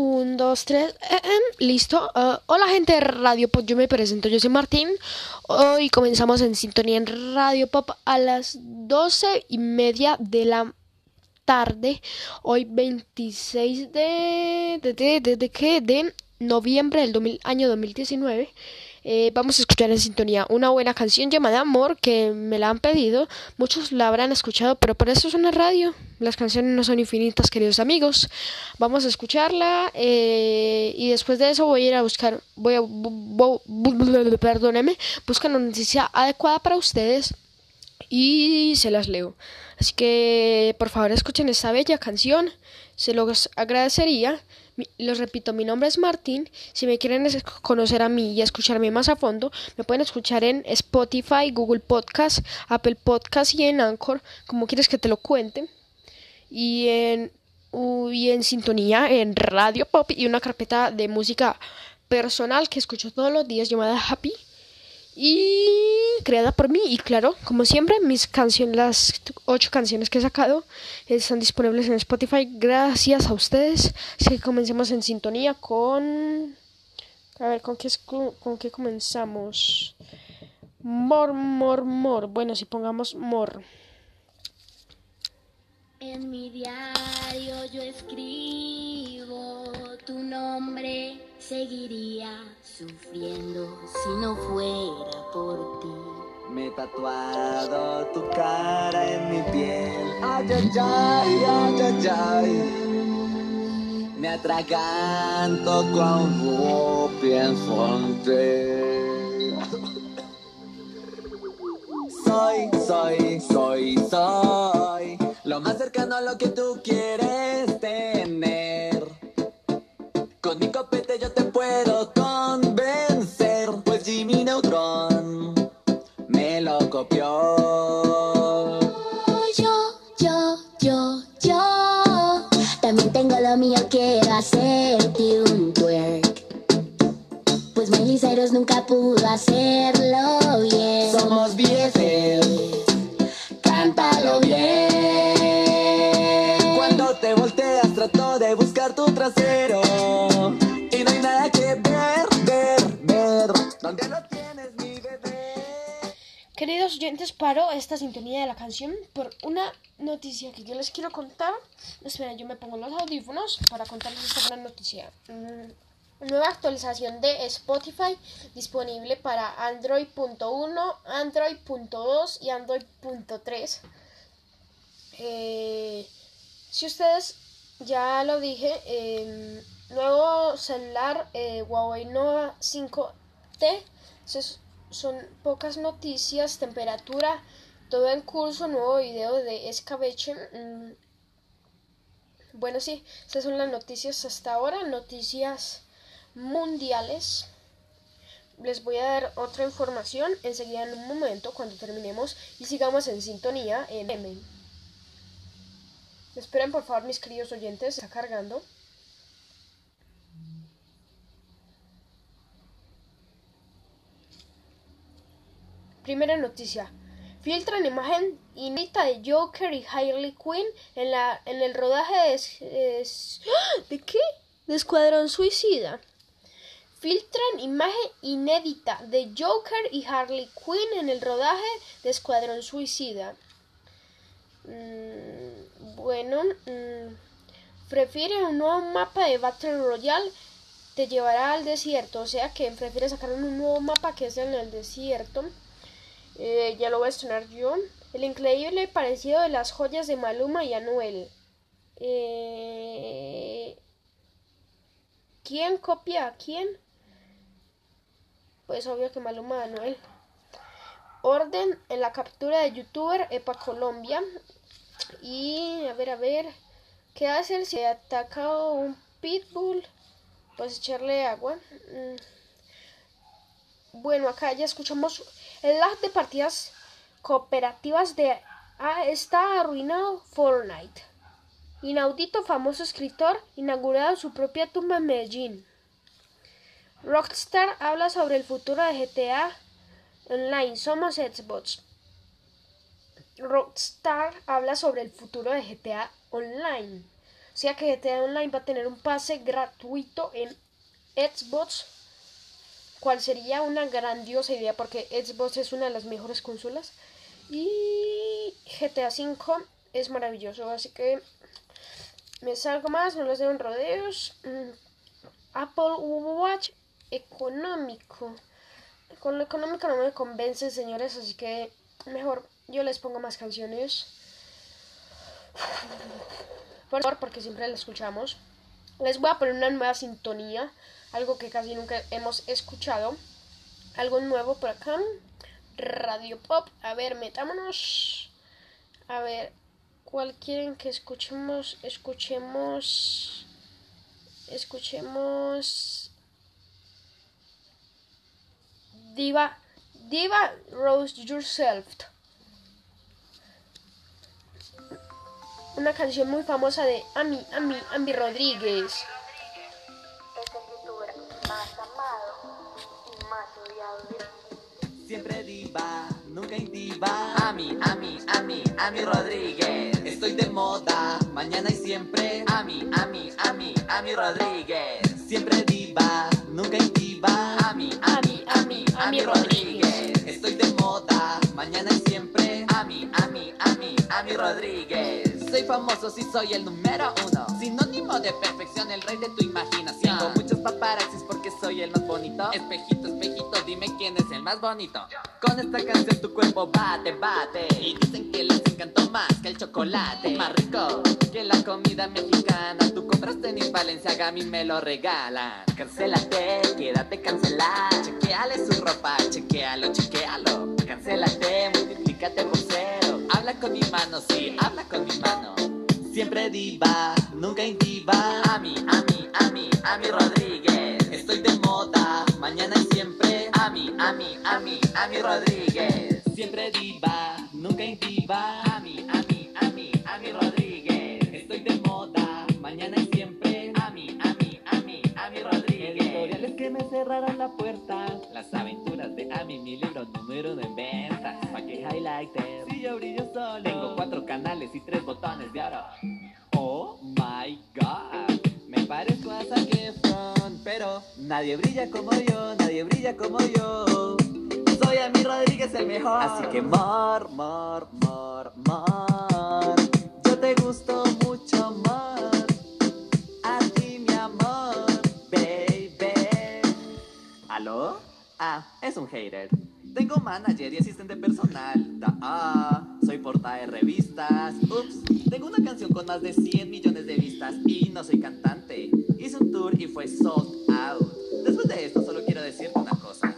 Un, dos, tres. Eh, eh, listo. Hola, gente de Radio Pop. Yo me presento. Yo soy Martín. Hoy comenzamos en sintonía en Radio Pop a las doce y media de la tarde. Hoy, 26 de. ¿De, de, de, de qué? De noviembre del 2000, año 2019. Eh, vamos a escuchar en sintonía una buena canción llamada Amor que me la han pedido. Muchos la habrán escuchado, pero por eso es una radio. Las canciones no son infinitas, queridos amigos. Vamos a escucharla eh, y después de eso voy a ir a buscar, voy a, perdóneme, buscar una noticia adecuada para ustedes y se las leo. Así que por favor escuchen esta bella canción, se los agradecería. Les repito, mi nombre es Martín. Si me quieren conocer a mí y escucharme más a fondo, me pueden escuchar en Spotify, Google Podcast, Apple Podcast y en Anchor, como quieres que te lo cuente. Y en, y en sintonía en Radio Pop y una carpeta de música personal que escucho todos los días llamada Happy y creada por mí. Y claro como siempre mis canciones las ocho canciones que he sacado están disponibles en Spotify. Gracias a ustedes. Así que comencemos en sintonía con a ver con qué con qué comenzamos mor mor mor. Bueno si pongamos mor. En mi diario yo escribo tu nombre seguiría sufriendo si no fuera por ti. Me he tatuado tu cara en mi piel. Ay, ay, ay, ay, ay, ay. Me atraganto pienso en ti. Soy, soy, soy, soy. Lo más cercano a lo que tú quieres tener. Con mi copete por una noticia que yo les quiero contar. Espera, yo me pongo los audífonos para contarles esta noticia. Mm, Nueva actualización de Spotify disponible para Android.1, Android.2 y Android.3. Eh, si ustedes ya lo dije, eh, nuevo celular eh, Huawei Nova 5T. Esas son pocas noticias, temperatura, todo en curso, nuevo video de Escabeche. Mm, bueno, sí, esas son las noticias hasta ahora, noticias mundiales. Les voy a dar otra información enseguida en un momento cuando terminemos y sigamos en sintonía en M. Esperen por favor mis queridos oyentes, está cargando. Primera noticia. Filtran imagen inédita de Joker y Harley Quinn en, la, en el rodaje de... ¡Ah! ¿De qué? De Escuadrón Suicida. Filtran imagen inédita de Joker y Harley Quinn en el rodaje de Escuadrón Suicida. Mm, bueno, mm, prefiere un nuevo mapa de Battle Royale. Te llevará al desierto. O sea que prefiere sacar un nuevo mapa que es en el desierto. Eh, ya lo voy a estrenar yo. El increíble parecido de las joyas de Maluma y Anuel. Eh, ¿Quién copia a quién? Pues obvio que Maluma y Anuel. Orden en la captura de youtuber Epa Colombia. Y a ver, a ver. ¿Qué hacer si ataca un pitbull? Pues echarle agua. Mm. Bueno, acá ya escuchamos el lag de partidas cooperativas de ah, está arruinado Fortnite. Inaudito famoso escritor inaugurado su propia tumba en Medellín. Rockstar habla sobre el futuro de GTA Online. Somos Xbox. Rockstar habla sobre el futuro de GTA Online. sea que GTA Online va a tener un pase gratuito en Xbox, cual sería una grandiosa idea porque Xbox es una de las mejores consolas y GTA V es maravilloso, así que me salgo más, no les dejo en rodeos. Mm, Apple Watch económico. Con lo económico no me convence, señores, así que mejor yo les pongo más canciones. Por favor, porque siempre la escuchamos. Les voy a poner una nueva sintonía, algo que casi nunca hemos escuchado. Algo nuevo por acá. Radio Pop. A ver, metámonos. A ver, ¿cuál quieren que escuchemos? Escuchemos. Escuchemos. Diva. Diva Rose Yourself. Una canción muy famosa de Ami, Ami, Ami Rodríguez. Siempre diva, nunca intiva. A mí, a mí, a mí, a mí Rodríguez. Estoy de moda, mañana y siempre. A mí, a mí, a mí, a mí Rodríguez. Siempre diva, nunca intiva. A mí, a mí, a mí, a mí Rodríguez. Estoy de moda, mañana y siempre. A mí, a mí, a mí, a mí Rodríguez. Soy famoso si soy el número uno. Sinónimo de perfección, el rey de tu imaginación. Tengo muchos paparazzis porque soy el más bonito. Espejito, espejito, dime quién es el más bonito. Con esta canción tu cuerpo bate, bate. Y dicen que les encantó más que el chocolate. Más rico que la comida mexicana. Tú compras tenis Valenciaga, a mí me lo regalan. Cancélate, quédate cancelar. Chequeale su ropa, chequealo, chequealo. Cancélate, multiplícate por cero. Habla con mi mano, sí, habla con mi mano. Siempre diva, nunca intiva. A mí, a mí, a mí, a mí Rodríguez. Rodríguez. Siempre diva, nunca intiva. A mí, a mí, a mí, a mí Rodríguez. Estoy de moda, mañana y siempre. A mí, a mí, a mí, a mí Rodríguez. Editoriales que me cerraron la puerta. Las aventuras de Ami, mi libro número uno en ventas. Pa' que highlighter. Si yo brillo solo. Tengo cuatro canales y tres botones de oro. Oh my god. Me parezco a Zac Efron, pero nadie brilla como yo, nadie brilla como yo. Mi Rodríguez el mejor. Así que mor, mor, mor, mor. Yo te gusto mucho, mor. A ti, mi amor, baby. ¿Aló? Ah, es un hater. Tengo manager y asistente personal. Da, ah, soy portada de revistas. Ups, tengo una canción con más de 100 millones de vistas y no soy cantante. Hice un tour y fue sold out. Después de esto, solo quiero decirte una cosa.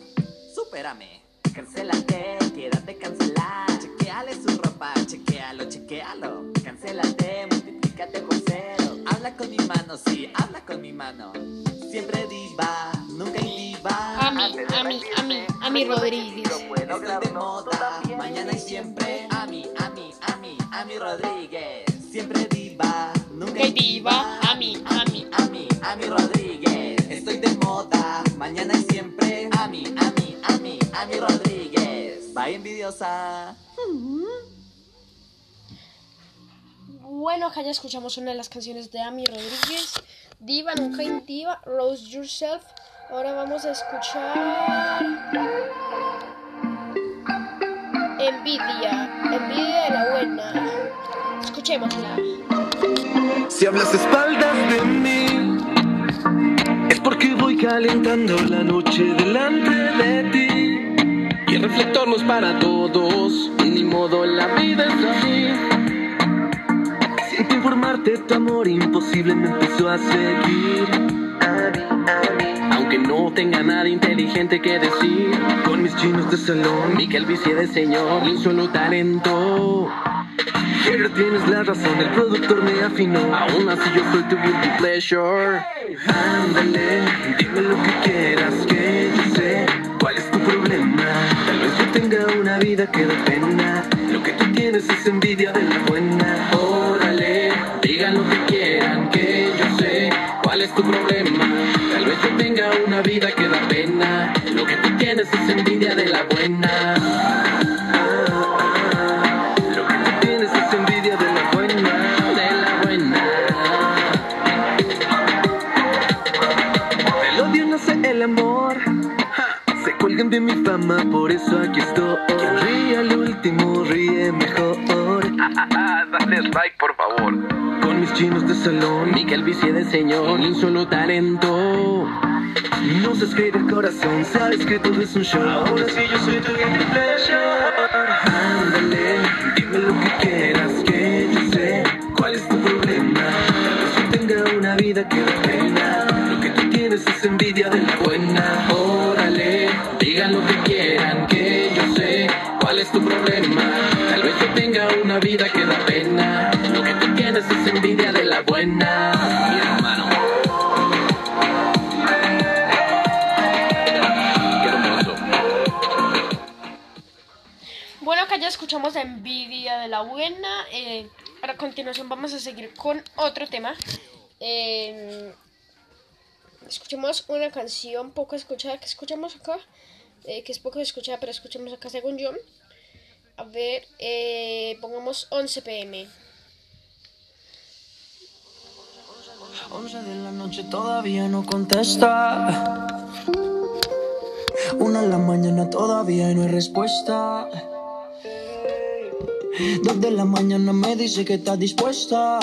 Supérame. Cancélate, quédate cancelar. Chequeale su ropa, chequealo, chequealo. Cancélate, multiplícate por cero. Habla con mi mano, sí, habla con mi mano. Siempre diva, nunca inviva. A mí, a mí, a mí, a mí Rodríguez. Estoy de moda, mañana y siempre. A mí, a mí, a mí, a mí Rodríguez. Siempre diva, nunca Que diva, a mí, a mí. a mí, a mí Rodríguez. Estoy de moda, mañana y siempre. A mí, a mí, a mí, a mí Rodríguez. Bye envidiosa. Bueno, acá ya escuchamos una de las canciones de Ami Rodríguez, Diva, Nunca Intiva, Rose Yourself. Ahora vamos a escuchar Envidia, Envidia de la Buena. Escuchémosla. Si hablas espaldas de mí, es porque voy calentando la noche delante de ti. Y el reflector no es para todos, ni modo la vida es así. Sin informarte, tu amor imposible me empezó a seguir. Aunque no tenga nada inteligente que decir, con mis chinos de salón, mi calvicie de señor y un solo talento. Pero tienes la razón, el productor me afinó. Aún así yo soy tu guilty pleasure. Ándale, dime lo que quieras, que yo sé una vida que da pena. Lo que tú tienes es envidia de la buena. Órale, digan lo que quieran, que yo sé cuál es tu problema. Tal vez yo tenga una vida que da pena. Lo que tú tienes es envidia de la buena. el amor. Cuelgan de mi fama, por eso aquí estoy. Quien ríe al último ríe mejor. Dale strike, por favor. Con mis chinos de salón, mi calvicie de señor, un solo talento. No se escribe el corazón, sabes que todo es un show. Ahora sí yo soy tu guilty pleasure. Ándale, dime lo que quieras, que yo sé cuál es tu problema. Tal vez yo tenga una vida que da pena. Lo que tú tienes es envidia de la buena. Escuchamos la envidia de la buena. eh, a continuación vamos a seguir con otro tema. Eh, escuchemos una canción poco escuchada que escuchamos acá. eh, que es poco escuchada, pero escuchemos acá según yo. A ver, eh, pongamos 11 pm. 11 de la noche todavía no contesta. Una en la mañana todavía no hay respuesta. Dos de la mañana me dice que está dispuesta.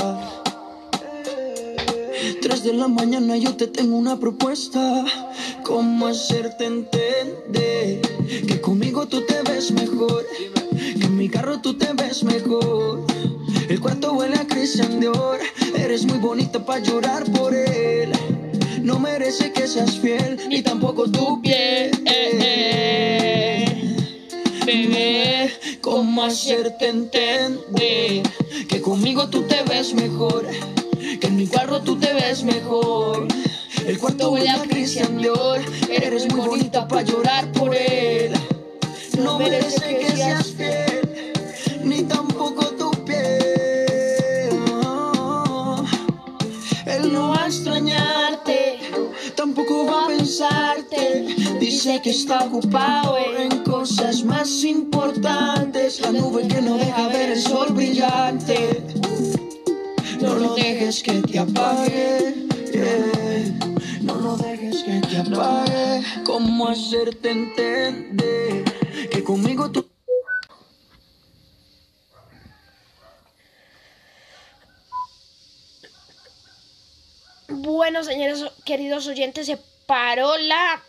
Tres de la mañana yo te tengo una propuesta. ¿Cómo hacerte entender que conmigo tú te ves mejor? Que en mi carro tú te ves mejor. El cuarto huele a Christian Dior. Eres muy bonita para llorar por él. No merece que seas fiel, ni tampoco tu piel. Bebé, ¿cómo hacerte entender que conmigo tú te ves mejor? Que en mi carro tú te ves mejor. El cuarto huele a Christian Dior. Eres muy bonita para llorar por él. No merece que seas Que está ocupado en cosas más importantes. La nube que no deja ver el sol brillante. No lo dejes que te apague. No lo dejes que te apague. ¿Cómo hacerte entender que conmigo tú Bueno, señores queridos oyentes, se paró la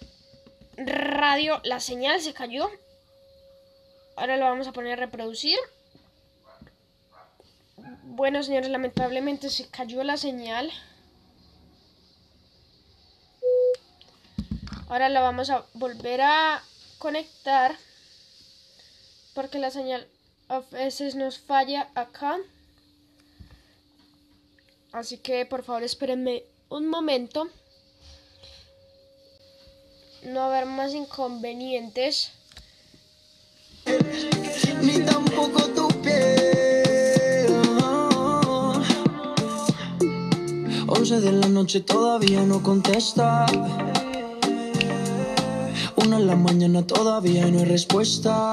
radio, la señal se cayó. Ahora lo vamos a poner a reproducir. Bueno, señores, lamentablemente se cayó la señal. Ahora la vamos a volver a conectar porque la señal a veces nos falla acá. Así que por favor espérenme un momento. No haber más inconvenientes. ni tampoco tu piel. 11 de la noche todavía no contesta. Una en la mañana todavía no hay respuesta.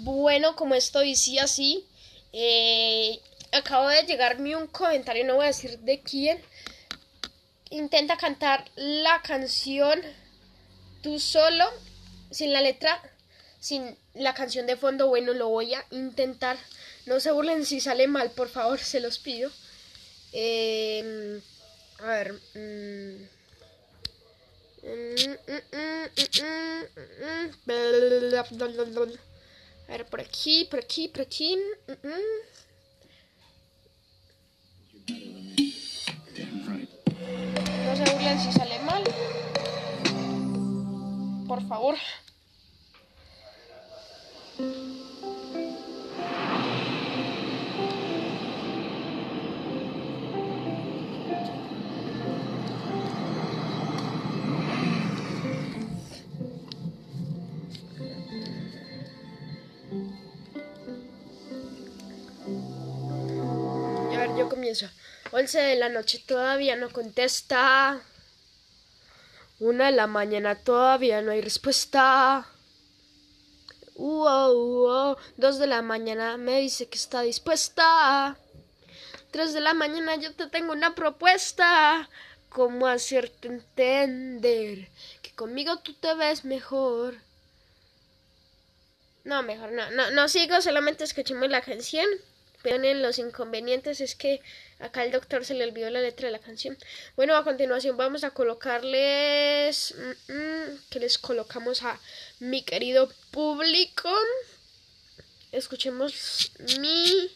Bueno, como esto decía así, eh, acabo de llegarme un comentario, no voy a decir de quién. Intenta cantar la canción tú solo, sin la letra, sin la canción de fondo. Bueno, lo voy a intentar. No se burlen si sale mal, por favor, se los pido. Eh, a ver. mm. Mm, mm, mm, mm, mm, mm. A ver, por aquí, por aquí, por aquí. Mm, mm. Burlen si sale mal. Por favor. Yo comienzo. 11 de la noche todavía no contesta. Una de la mañana todavía no hay respuesta. Uo, uo. Dos de la mañana me dice que está dispuesta. Tres de la mañana yo te tengo una propuesta. cómo hacerte entender que conmigo tú te ves mejor. No, mejor no, no, no sigo, solamente escuchemos la canción. Vean los inconvenientes, es que acá el doctor se le olvidó la letra de la canción. Bueno, a continuación vamos a colocarles... mm, mm, que les colocamos a mi querido público. Escuchemos mi...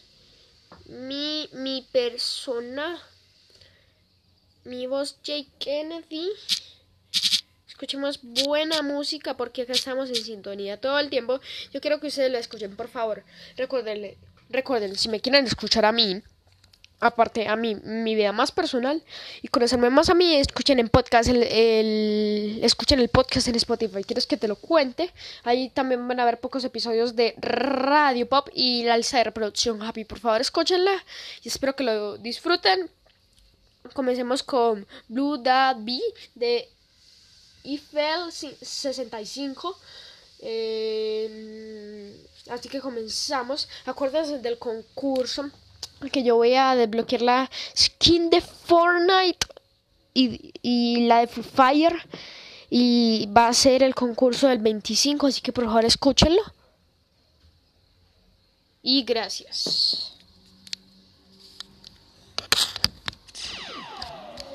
Mi, mi persona. Mi voz Jake Kennedy. Escuchemos buena música porque acá estamos en sintonía todo el tiempo. Yo quiero que ustedes lo escuchen, por favor. Recuerden, recuerden, si me quieren escuchar a mí, aparte a mí, mi vida más personal y conocerme más a mí, escuchen en podcast el, el- escuchen el podcast en Spotify. ¿Quieres que te lo cuente? Ahí también van a haber pocos episodios de Radio Pop y la alza de reproducción Happy. Por favor, escúchenla y espero que lo disfruten. Comencemos con Blue Dad B de Eiffel 65. Eh, así que comenzamos. Acuérdense del concurso que yo voy a desbloquear la skin de Fortnite y, la de Free Fire. Y va a ser el concurso del 25, así que por favor escúchenlo. Y gracias.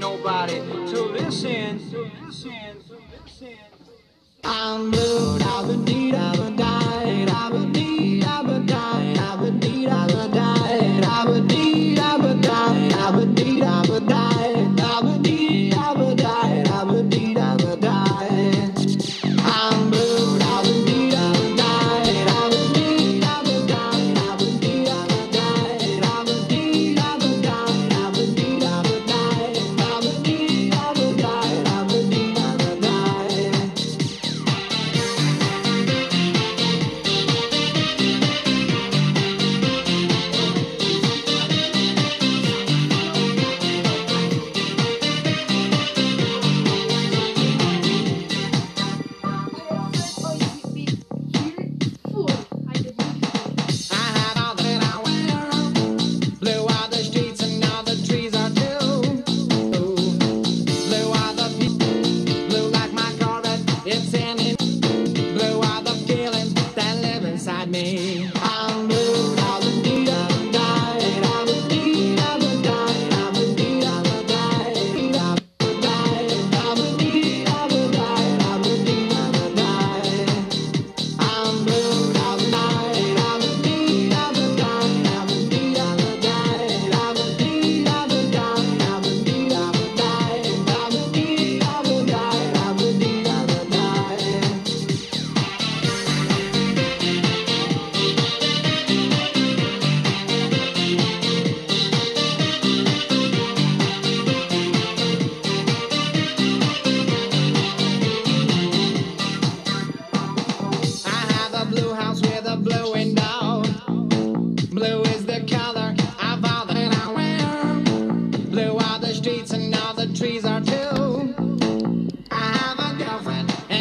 nobody to listen. To listen, to listen. I'm da ba dee It's an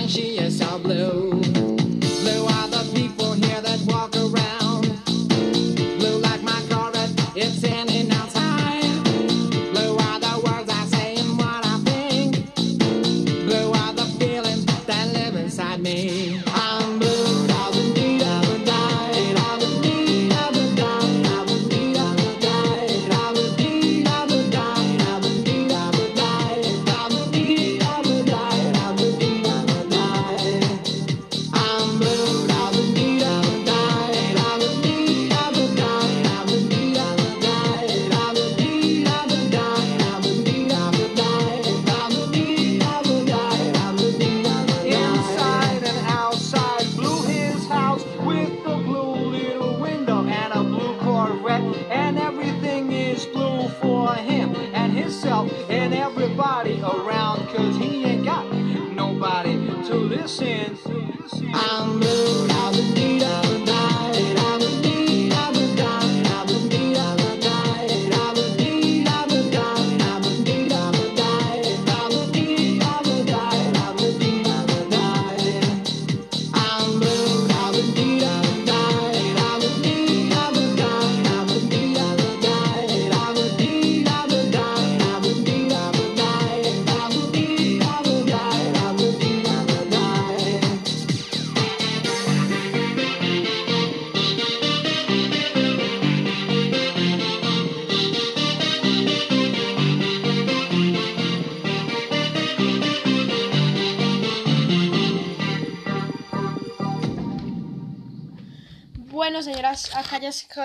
she is all blue. listen. I'm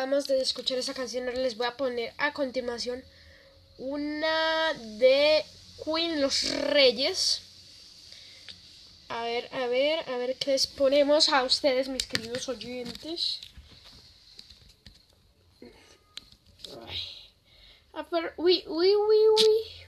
de escuchar esa canción, ahora les voy a poner a continuación una de Queen Los Reyes. A ver, a ver, a ver qué les ponemos a ustedes, mis queridos oyentes. A ver, uy, uy, uy, uy.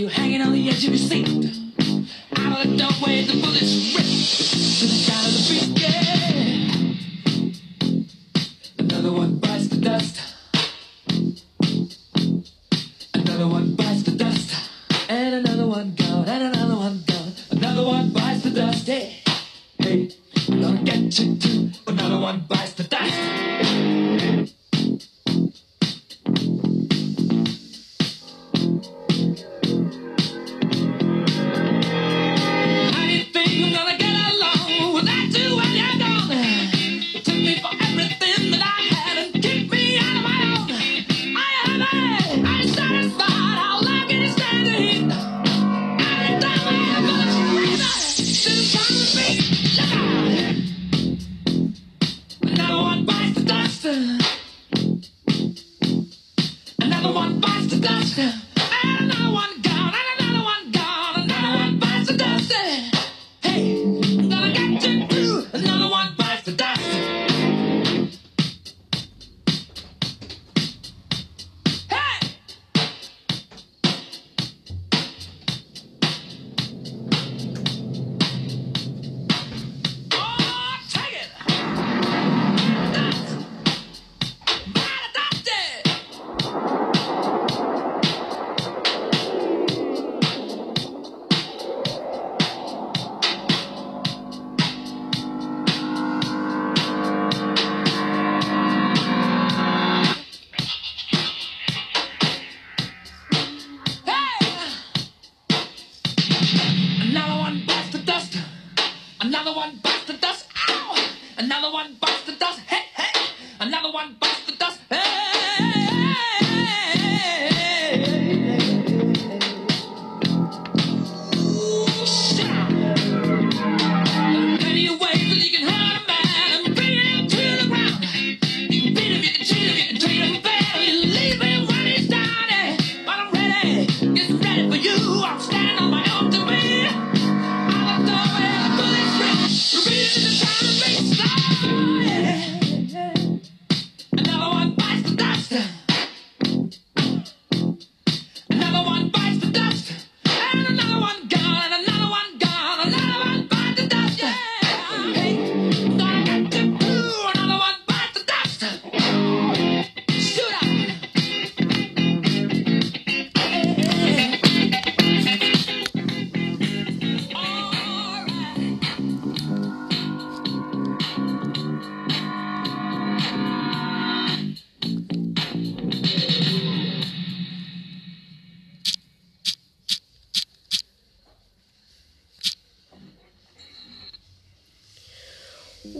you hanging on the edge of your seat?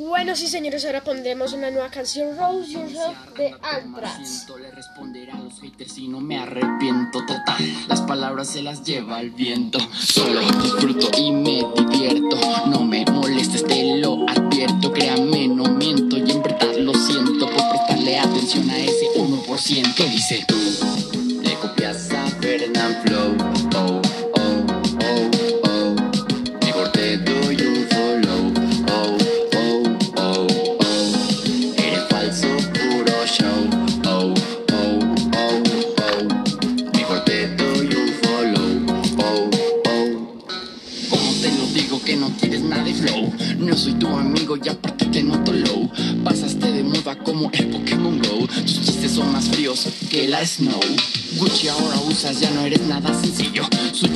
Bueno, sí, señores, ahora pondremos una nueva canción, Rose Yourself de Anthrax. Le responderá a los haters y no me arrepiento total. Las palabras se las lleva el viento. Solo disfruto y me divierto. No me molestes, te lo advierto. Créame, no miento y en verdad lo siento por prestarle atención a ese 1% que dice.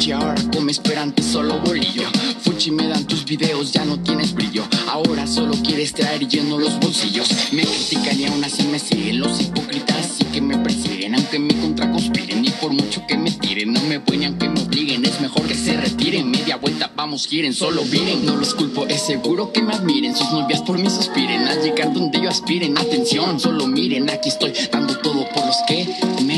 Jar, come esperante solo bolillo. Fuchi me dan tus videos, ya no tienes brillo. Ahora solo quieres traer lleno los bolsillos. Me critican y aún así me siguen los hipócritas sí que me persiguen, aunque me contraconspiren. Y por mucho que me tiren, no me voy aunque me obliguen. Es mejor que se retiren, media vuelta, vamos, giren, solo miren. No los culpo, es seguro que me admiren. Sus novias por mí suspiren, al llegar donde yo aspiren. Atención, solo miren, aquí estoy dando todo por los que me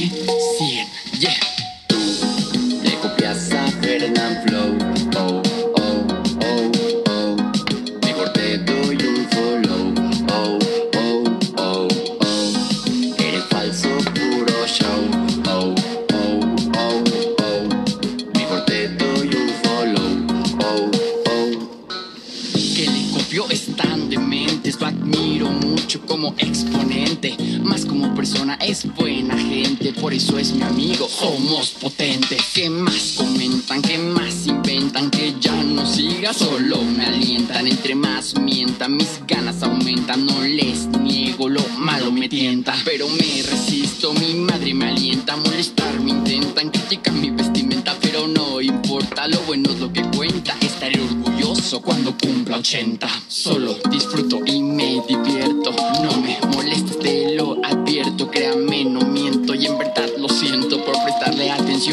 eso es mi amigo. Somos potentes. ¿Qué más comentan? ¿Qué más inventan? Que ya no siga, solo me alientan. Entre más mientan, mis ganas aumentan. No les niego, lo malo me tienta. Pero me resisto, mi madre me alienta molestar. Me intentan criticar mi vestimenta, pero no importa. Lo bueno es lo que cuenta. Estaré orgulloso cuando cumpla 80. Solo disfruto y me divierto. No me molestes, te lo advierto. Créame, no miento. Y en verdad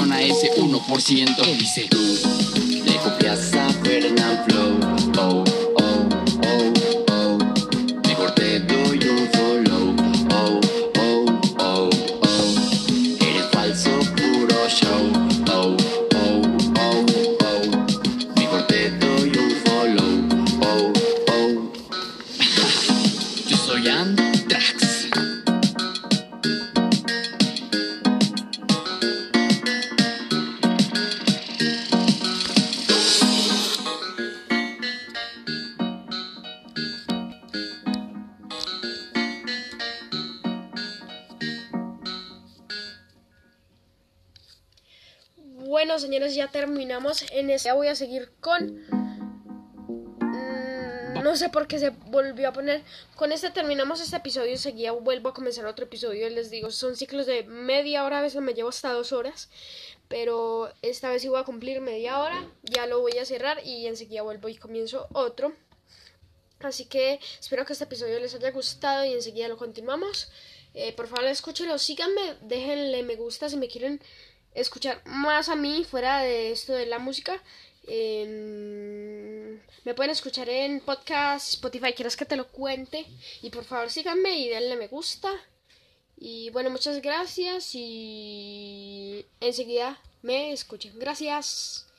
a ese 1%. ¿Qué dice? Terminamos. En este voy a seguir con. Mm, No sé por qué se volvió a poner. Con este terminamos este episodio. Seguía, vuelvo a comenzar otro episodio. Les digo, son ciclos de media hora. A veces me llevo hasta dos horas. Pero esta vez sí voy a cumplir media hora. Ya lo voy a cerrar y enseguida vuelvo y comienzo otro. Así que espero que este episodio les haya gustado y enseguida lo continuamos. Eh, por favor, escúchenlo, síganme, déjenle me gusta si me quieren escuchar más a mí fuera de esto de la música. Eh, me pueden escuchar en podcast, Spotify, quieras que te lo cuente. Y por favor, síganme y denle me gusta. Y bueno, muchas gracias y enseguida me escuchen. Gracias.